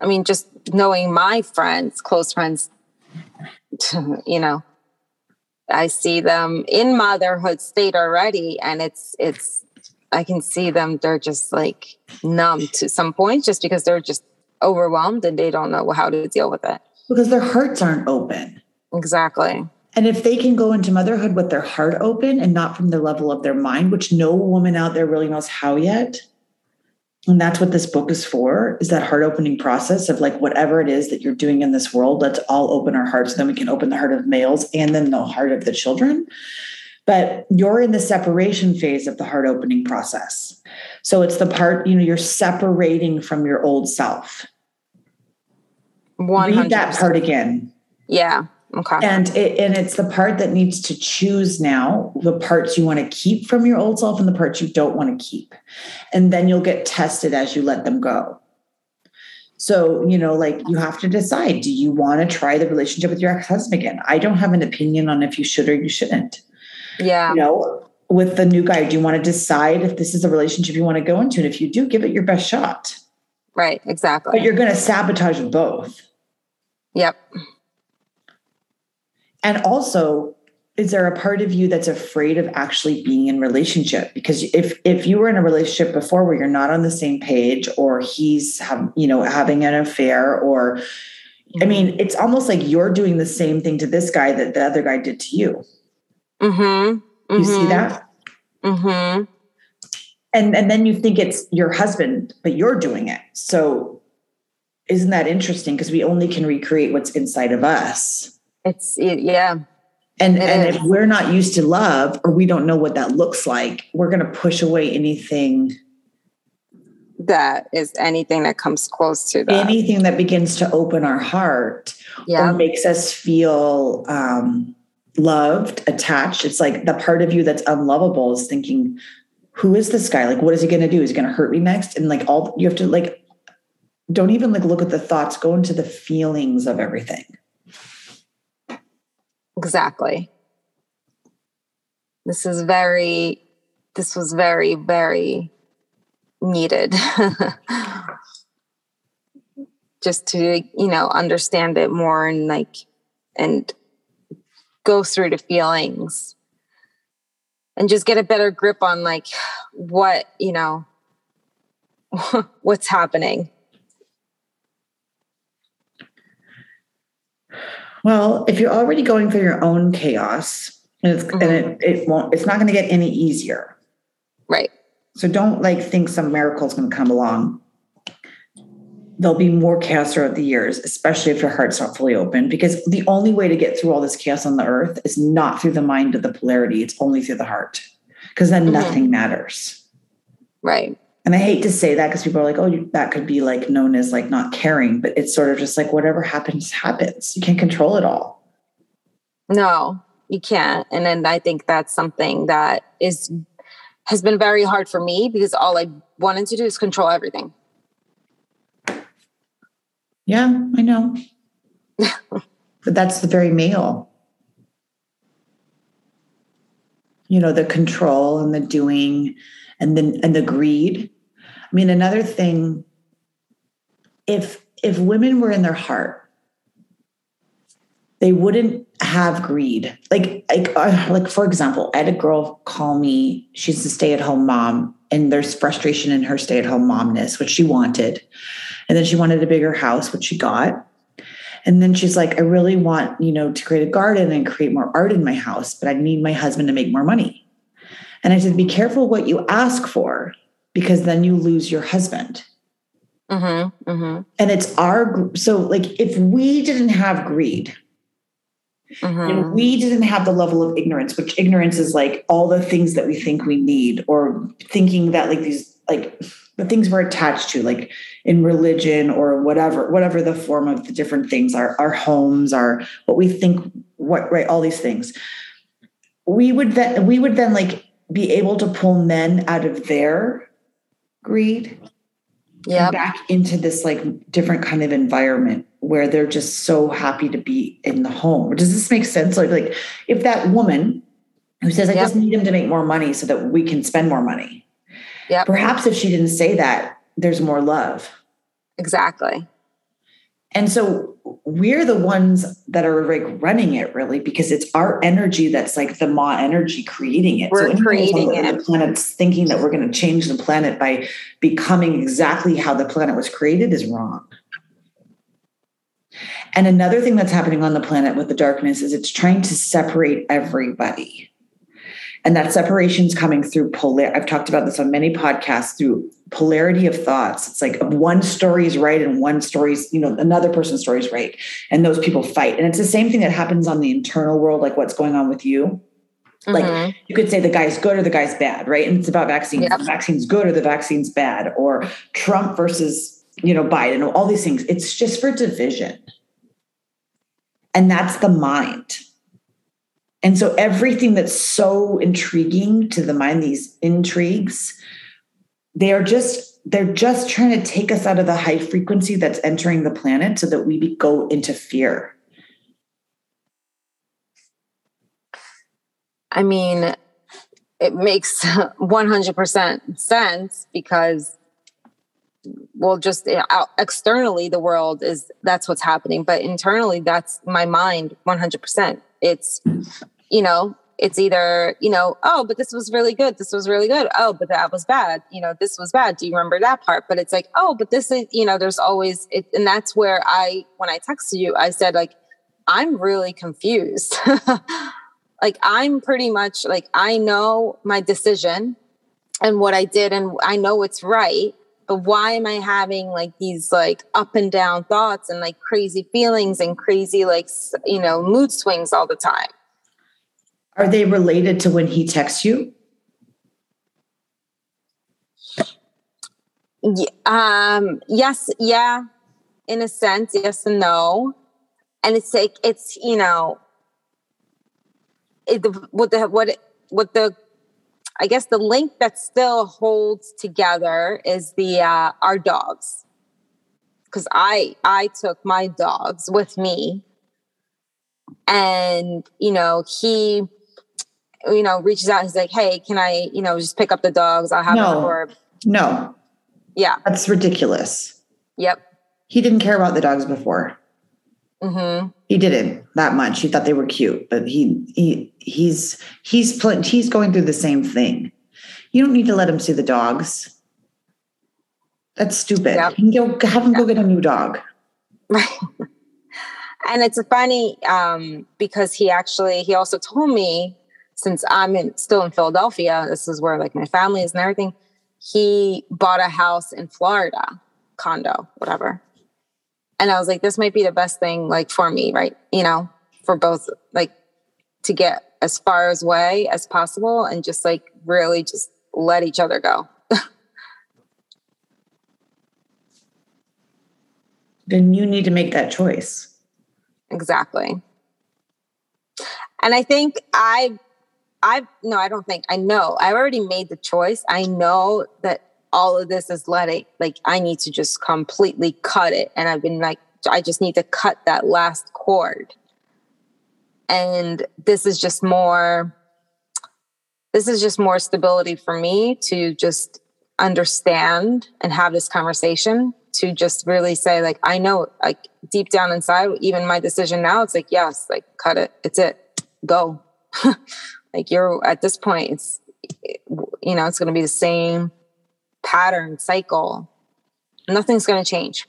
I mean, just knowing my friends, close friends, [laughs] you know, I see them in motherhood state already. And it's, it's, I can see them, they're just like numb to some point just because they're just overwhelmed and they don't know how to deal with it. because their hearts aren't open Exactly. And if they can go into motherhood with their heart open and not from the level of their mind, which no woman out there really knows how yet. And that's what this book is for, is that heart opening process of like whatever it is that you're doing in this world, let's all open our hearts. Then we can open the heart of males and then the heart of the children. But you're in the separation phase of the heart opening process. So it's the part, you know, you're separating from your old self. One Read that part again. Yeah. Okay. and it, and it's the part that needs to choose now the parts you want to keep from your old self and the parts you don't want to keep and then you'll get tested as you let them go so you know like you have to decide do you want to try the relationship with your ex-husband again i don't have an opinion on if you should or you shouldn't yeah. you know with the new guy do you want to decide if this is a relationship you want to go into and if you do give it your best shot Right. Exactly. But you're going to sabotage both Yep. And also, is there a part of you that's afraid of actually being in relationship? Because if if you were in a relationship before where you're not on the same page, or he's have you know having an affair, or I mean, it's almost like you're doing the same thing to this guy that the other guy did to you. Mm-hmm. You see that? Mm-hmm. And and then you think it's your husband, but you're doing it. So isn't that interesting? Because we only can recreate what's inside of us. It's it, yeah. And, It and is. if we're not used to love or we don't know what that looks like, we're going to push away anything, That is anything that comes close to that. anything that begins to open our heart yeah. or makes us feel um, loved, attached. It's like the part of you that's unlovable is thinking, who is this guy? Like, what is he going to do? Is he going to hurt me next? And like, all you have to like, don't even like look at the thoughts, go into the feelings of everything. Exactly. This is very, this was very, very needed. [laughs] Just to, you know, understand it more and like, and go through the feelings and just get a better grip on like what, you know, [laughs] what's happening. Well, if you're already going through your own chaos, and, it's, and it, it won't, it's not going to get any easier. Right. So don't like think some miracle is going to come along. there'll be more chaos throughout the years, especially if your heart's not fully open, because the only way to get through all this chaos on the earth is not through the mind of the polarity, it's only through the heart, because then mm-hmm. nothing matters. Right. And I hate to say that because people are like, oh, that could be like known as like not caring, but it's sort of just like whatever happens, happens. You can't control it all. No, you can't. And then I think that's something that is has been very hard for me because all I wanted to do is control everything. Yeah, I know. [laughs] but that's the very male. You know, the control and the doing and then and the greed. I mean, another thing, if if women were in their heart, they wouldn't have greed. Like, like, uh, like for example, I had a girl call me. She's a stay-at-home mom, and there's frustration in her stay-at-home momness, which she wanted. And then she wanted a bigger house, which she got. And then she's like, I really want, you know, to create a garden and create more art in my house, but I need my husband to make more money. And I said, be careful what you ask for because then you lose your husband. Mm-hmm, mm-hmm. And it's our, so like if we didn't have greed, Mm-hmm. And we didn't have the level of ignorance, which ignorance is like all the things that we think we need, or thinking that like these like the things we're attached to, like in religion or whatever, whatever the form of the different things are, our homes, our what we think, what right, all these things. We would then we would then like be able to pull men out of their greed yeah back into this like different kind of environment where they're just so happy to be in the home. Does this make sense? Like like if that woman who says i yep. just need him to make more money so that we can spend more money yeah perhaps if she didn't say that there's more love. Exactly and so we're the ones that are like running it really because it's our energy that's like the ma energy creating it. We're so creating it. The planet's thinking that we're going to change the planet by becoming exactly how the planet was created is wrong. And another thing that's happening on the planet with the darkness is it's trying to separate everybody. And that separation is coming through polar. I've talked about this on many podcasts through polarity of thoughts. It's like one story is right and one story's, you know, another person's story is right. And those people fight. And it's the same thing that happens on the internal world, like what's going on with you. Mm-hmm. Like you could say the guy's good or the guy's bad, right? And it's about vaccines. Yep. The vaccine's good or the vaccine's bad, or Trump versus, you know, Biden, all these things. It's just for division. And that's the mind. And so everything that's so intriguing to the mind, these intrigues, they are just they're just trying to take us out of the high frequency that's entering the planet so that we go into fear. I mean, it makes [laughs] 100% sense because well just eh, externally the world is that's what's happening but internally that's my mind 100% it's you know it's either you know oh but this was really good this was really good oh but that was bad you know this was bad do you remember that part? But it's like oh but this is you know there's always it and that's where i when i texted you i said like i'm really confused. [laughs] Like i'm pretty much like i know my decision and what i did and i know it's right why am I having like these like up and down thoughts and like crazy feelings and crazy like you know mood swings all the time? Are they related to when he texts you? Yeah, um, yes, yeah, in a sense, yes and no. And it's like it's you know, it, what the what what the I guess the link that still holds together is the uh, our dogs, because I I took my dogs with me, and you know he, you know, reaches out. He's like, "Hey, can I, you know, just pick up the dogs? I'll have no, them for." No. Yeah. That's ridiculous. Yep. He didn't care about the dogs before. Mm-hmm. He didn't that much. He thought they were cute, but he he he's he's he's going through the same thing. You don't need to let him see the dogs. That's stupid. Yep. You have him yep. go get a new dog. Right. [laughs] and it's funny um, because he actually he also told me since I'm in, still in Philadelphia, this is where like my family is and everything. He bought a house in Florida, condo, whatever and I was like, this might be the best thing like for me, right? You know, for both like to get as far as away as possible and just like really just let each other go. [laughs] then you need to make that choice. Exactly. And I think I I no, I don't think I know. I already made the choice. I know that all of this is letting like I need to just completely cut it. And I've been like, I just need to cut that last cord. And this is just more this is just more stability for me to just understand and have this conversation to just really say like i know like deep down inside even my decision now it's like yes like cut it it's it go [laughs] like you're at this point it's you know it's going to be the same pattern cycle nothing's going to change.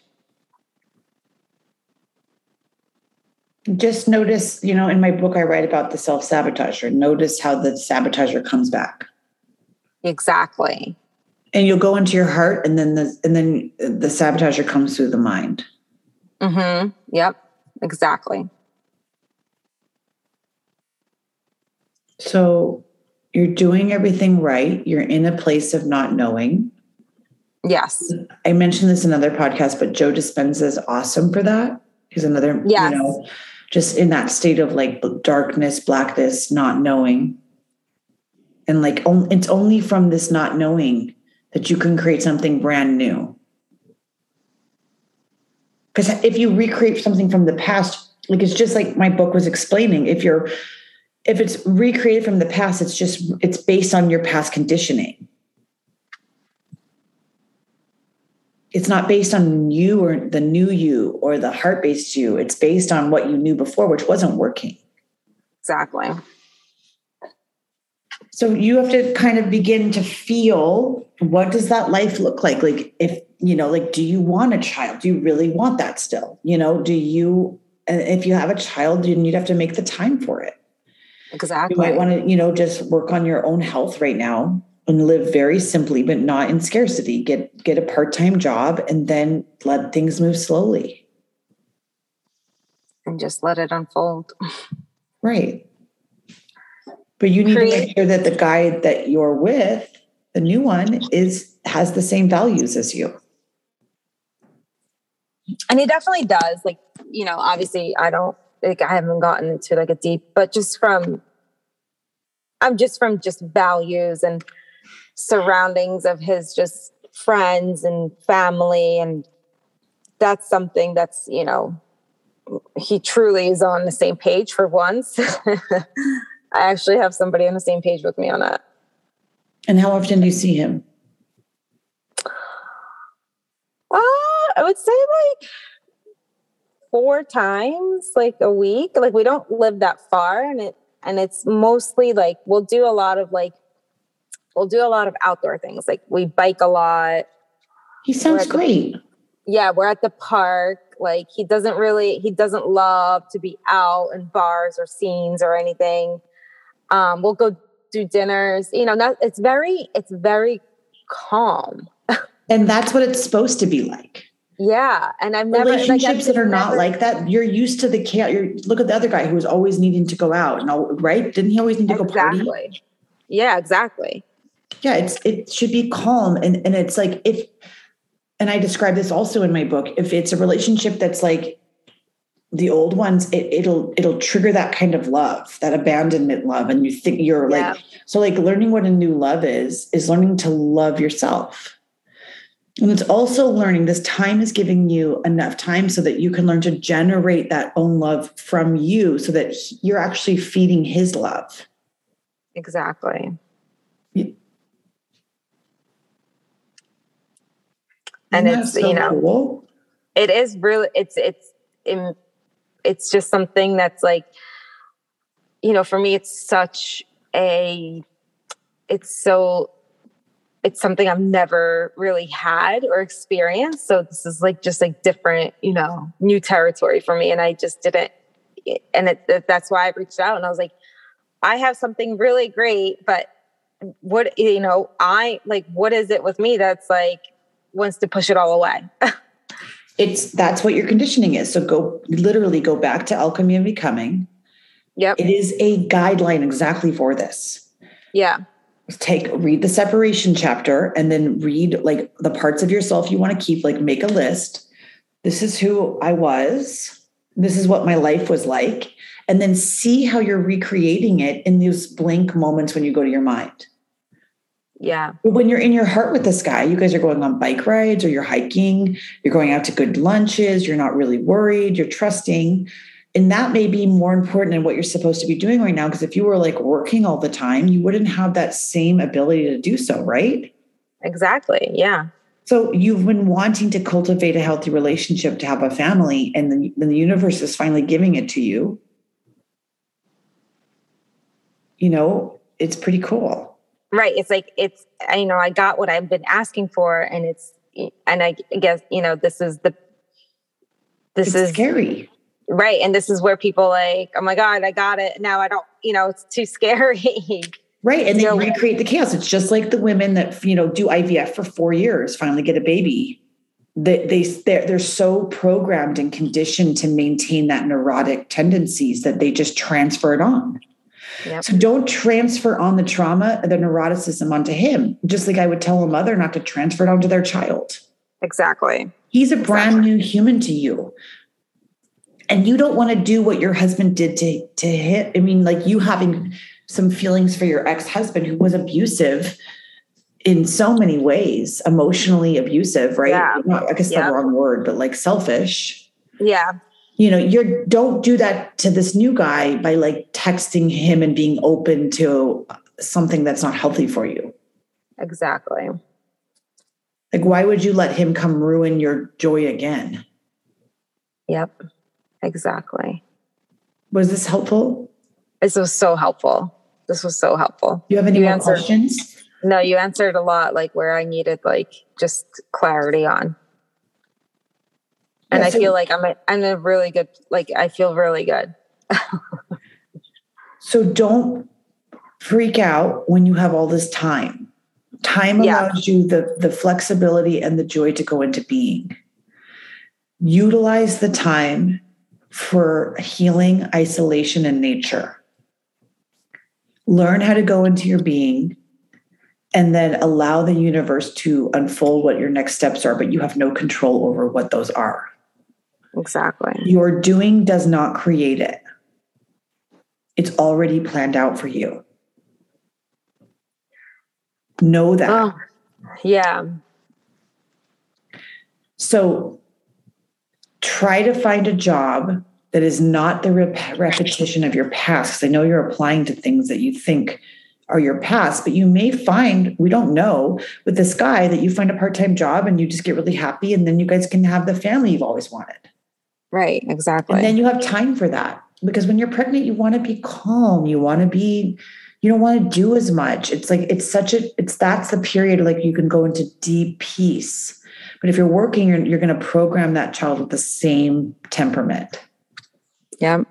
Just notice you know in my book i write about the self-sabotager. Notice how the sabotager comes back. Exactly. And you'll go into your heart and then the and then the sabotager comes through the mind. Mm-hmm. Yep. Exactly. So you're doing everything right. You're in a place of not knowing yes. I mentioned this in another podcast but joe dispenza is awesome for that. He's another yes. you know just in that state of like darkness blackness not knowing. And like it's only from this not knowing that you can create something brand new. Because if you recreate something from the past like it's just like my book was explaining if you're if it's recreated from the past it's just it's based on your past conditioning it's not based on you or the new you or the heart based you. It's based on what you knew before which wasn't working. Exactly. So you have to kind of begin to feel what does that life look like? Like if you know like do you want a child? Do you really want that still? You know do you if you have a child then you'd have to make the time for it. Exactly you might want to you know just work on your own health right now and live very simply but not in scarcity. Get get a part-time job and then let things move slowly. And just let it unfold. Right. But you need Create. to make sure that the guy that you're with the new one is has the same values as you. And he definitely does like you know obviously i don't like i haven't gotten into like a deep but just from i'm just from just values and surroundings of his just friends and family and that's something that's you know he truly is on the same page for once. [laughs] I actually have somebody on the same page with me on that. And how often do you see him? Uh, i would say like four times like a week. Like we don't live that far and it and it's mostly like we'll do a lot of like we'll do a lot of outdoor things. Like we bike a lot. He sounds great. The, yeah, we're at the park. Like he doesn't really, he doesn't love to be out in bars or scenes or anything. Um, we'll go do dinners. You know, that it's very, it's very calm. [laughs] and that's what it's supposed to be like. Yeah, and I've never relationships that are never, not like that. You're used to the chaos. You're look at the other guy who was always needing to go out and all, right? Didn't he always need to exactly. go party? Yeah, exactly yeah it's it should be calm and and it's like if and i describe this also in my book if it's a relationship that's like the old ones it, it'll it'll trigger that kind of love that abandonment love. And you think you're yeah. like so like learning what a new love is is learning to love yourself. And it's also learning this time is giving you enough time so that you can learn to generate that own love from you so that you're actually feeding his love. Exactly and it's so you know cool? it is really it's it's it's just something that's like you know for me it's such a it's so it's something I've never really had or experienced. So this is like just like different, you know, new territory for me. And I just didn't, and it, that's why I reached out and I was like, I have something really great, but what, you know, I like, what is it with me that's like, wants to push it all away. [laughs] it's that's what your conditioning is. So go literally go back to alchemy and becoming. Yep. It is a guideline exactly for this. Yeah. Take read the separation chapter and then read like the parts of yourself you want to keep, like make a list. This is who I was. This is what my life was like. And then see how you're recreating it in those blank moments when you go to your mind. Yeah. When you're in your heart with this guy, you guys are going on bike rides or you're hiking, you're going out to good lunches, you're not really worried, you're trusting. And that may be more important than what you're supposed to be doing right now. Because if you were like working all the time, you wouldn't have that same ability to do so, right? Exactly. Yeah. So you've been wanting to cultivate a healthy relationship to have a family, and then, then the universe is finally giving it to you. You know, it's pretty cool. Right. It's like it's you know I got what I've been asking for, and it's and I guess you know this is the this it's is scary. right, and this is where people like oh my god I got it now I don't you know it's too [laughs] scary. Right. And they recreate the chaos. It's just like the women that, you know, do IVF for four years, finally get a baby. They, they they're, they're so programmed and conditioned to maintain that neurotic tendencies that they just transfer it on. Yep. So don't transfer on the trauma, the neuroticism onto him. Just like I would tell a mother not to transfer it onto their child. Exactly. He's a brand new human to you. And you don't want to do what your husband did to, to him. I mean, like you having some feelings for your ex-husband who was abusive in so many ways, emotionally abusive, right? Yeah. Not, I guess Yeah. the wrong word, but like selfish. Yeah. You know, you're don't do that to this new guy by like texting him and being open to something that's not healthy for you. Exactly. Like, why would you let him come ruin your joy again? Yep. Exactly. Was this helpful? This was so helpful. This was so helpful. You have any You more answered- questions? No, you answered a lot like where I needed like just clarity on. And Yeah, I so- feel like I'm a, I'm a really good like I feel really good. [laughs] So don't freak out when you have all this time. Time Yeah. allows you the, the flexibility and the joy to go into being. Utilize the time for healing, isolation, and nature. Learn how to go into your being and then allow the universe to unfold what your next steps are, but you have no control over what those are. Exactly. Your doing does not create it. It's already planned out for you. Know that. Oh, yeah. So try to find a job that is not the rep- repetition of your past. 'cause I know you're applying to things that you think are your past, but you may find, we don't know, with this guy that you find a part time job and you just get really happy and then you guys can have the family you've always wanted. Right. Exactly. And then you have time for that. Because when you're pregnant, you want to be calm. You want to be, you don't want to do as much. It's like, it's such a, it's that's the period like you can go into deep peace. But if you're working, you're, you're going to program that child with the same temperament. yeah.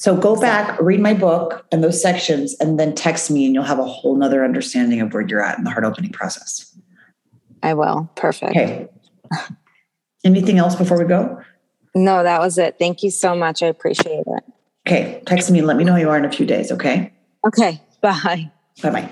So go back, read my book and those sections, and then text me, and you'll have a whole nother understanding of where you're at in the heart opening process. I will. Perfect. Okay. [laughs] Anything else before we go? No, that was it. Thank you so much. I appreciate it. Okay. Text me and let me know how you are in a few days. Okay. Okay. [laughs] Bye. Bye bye.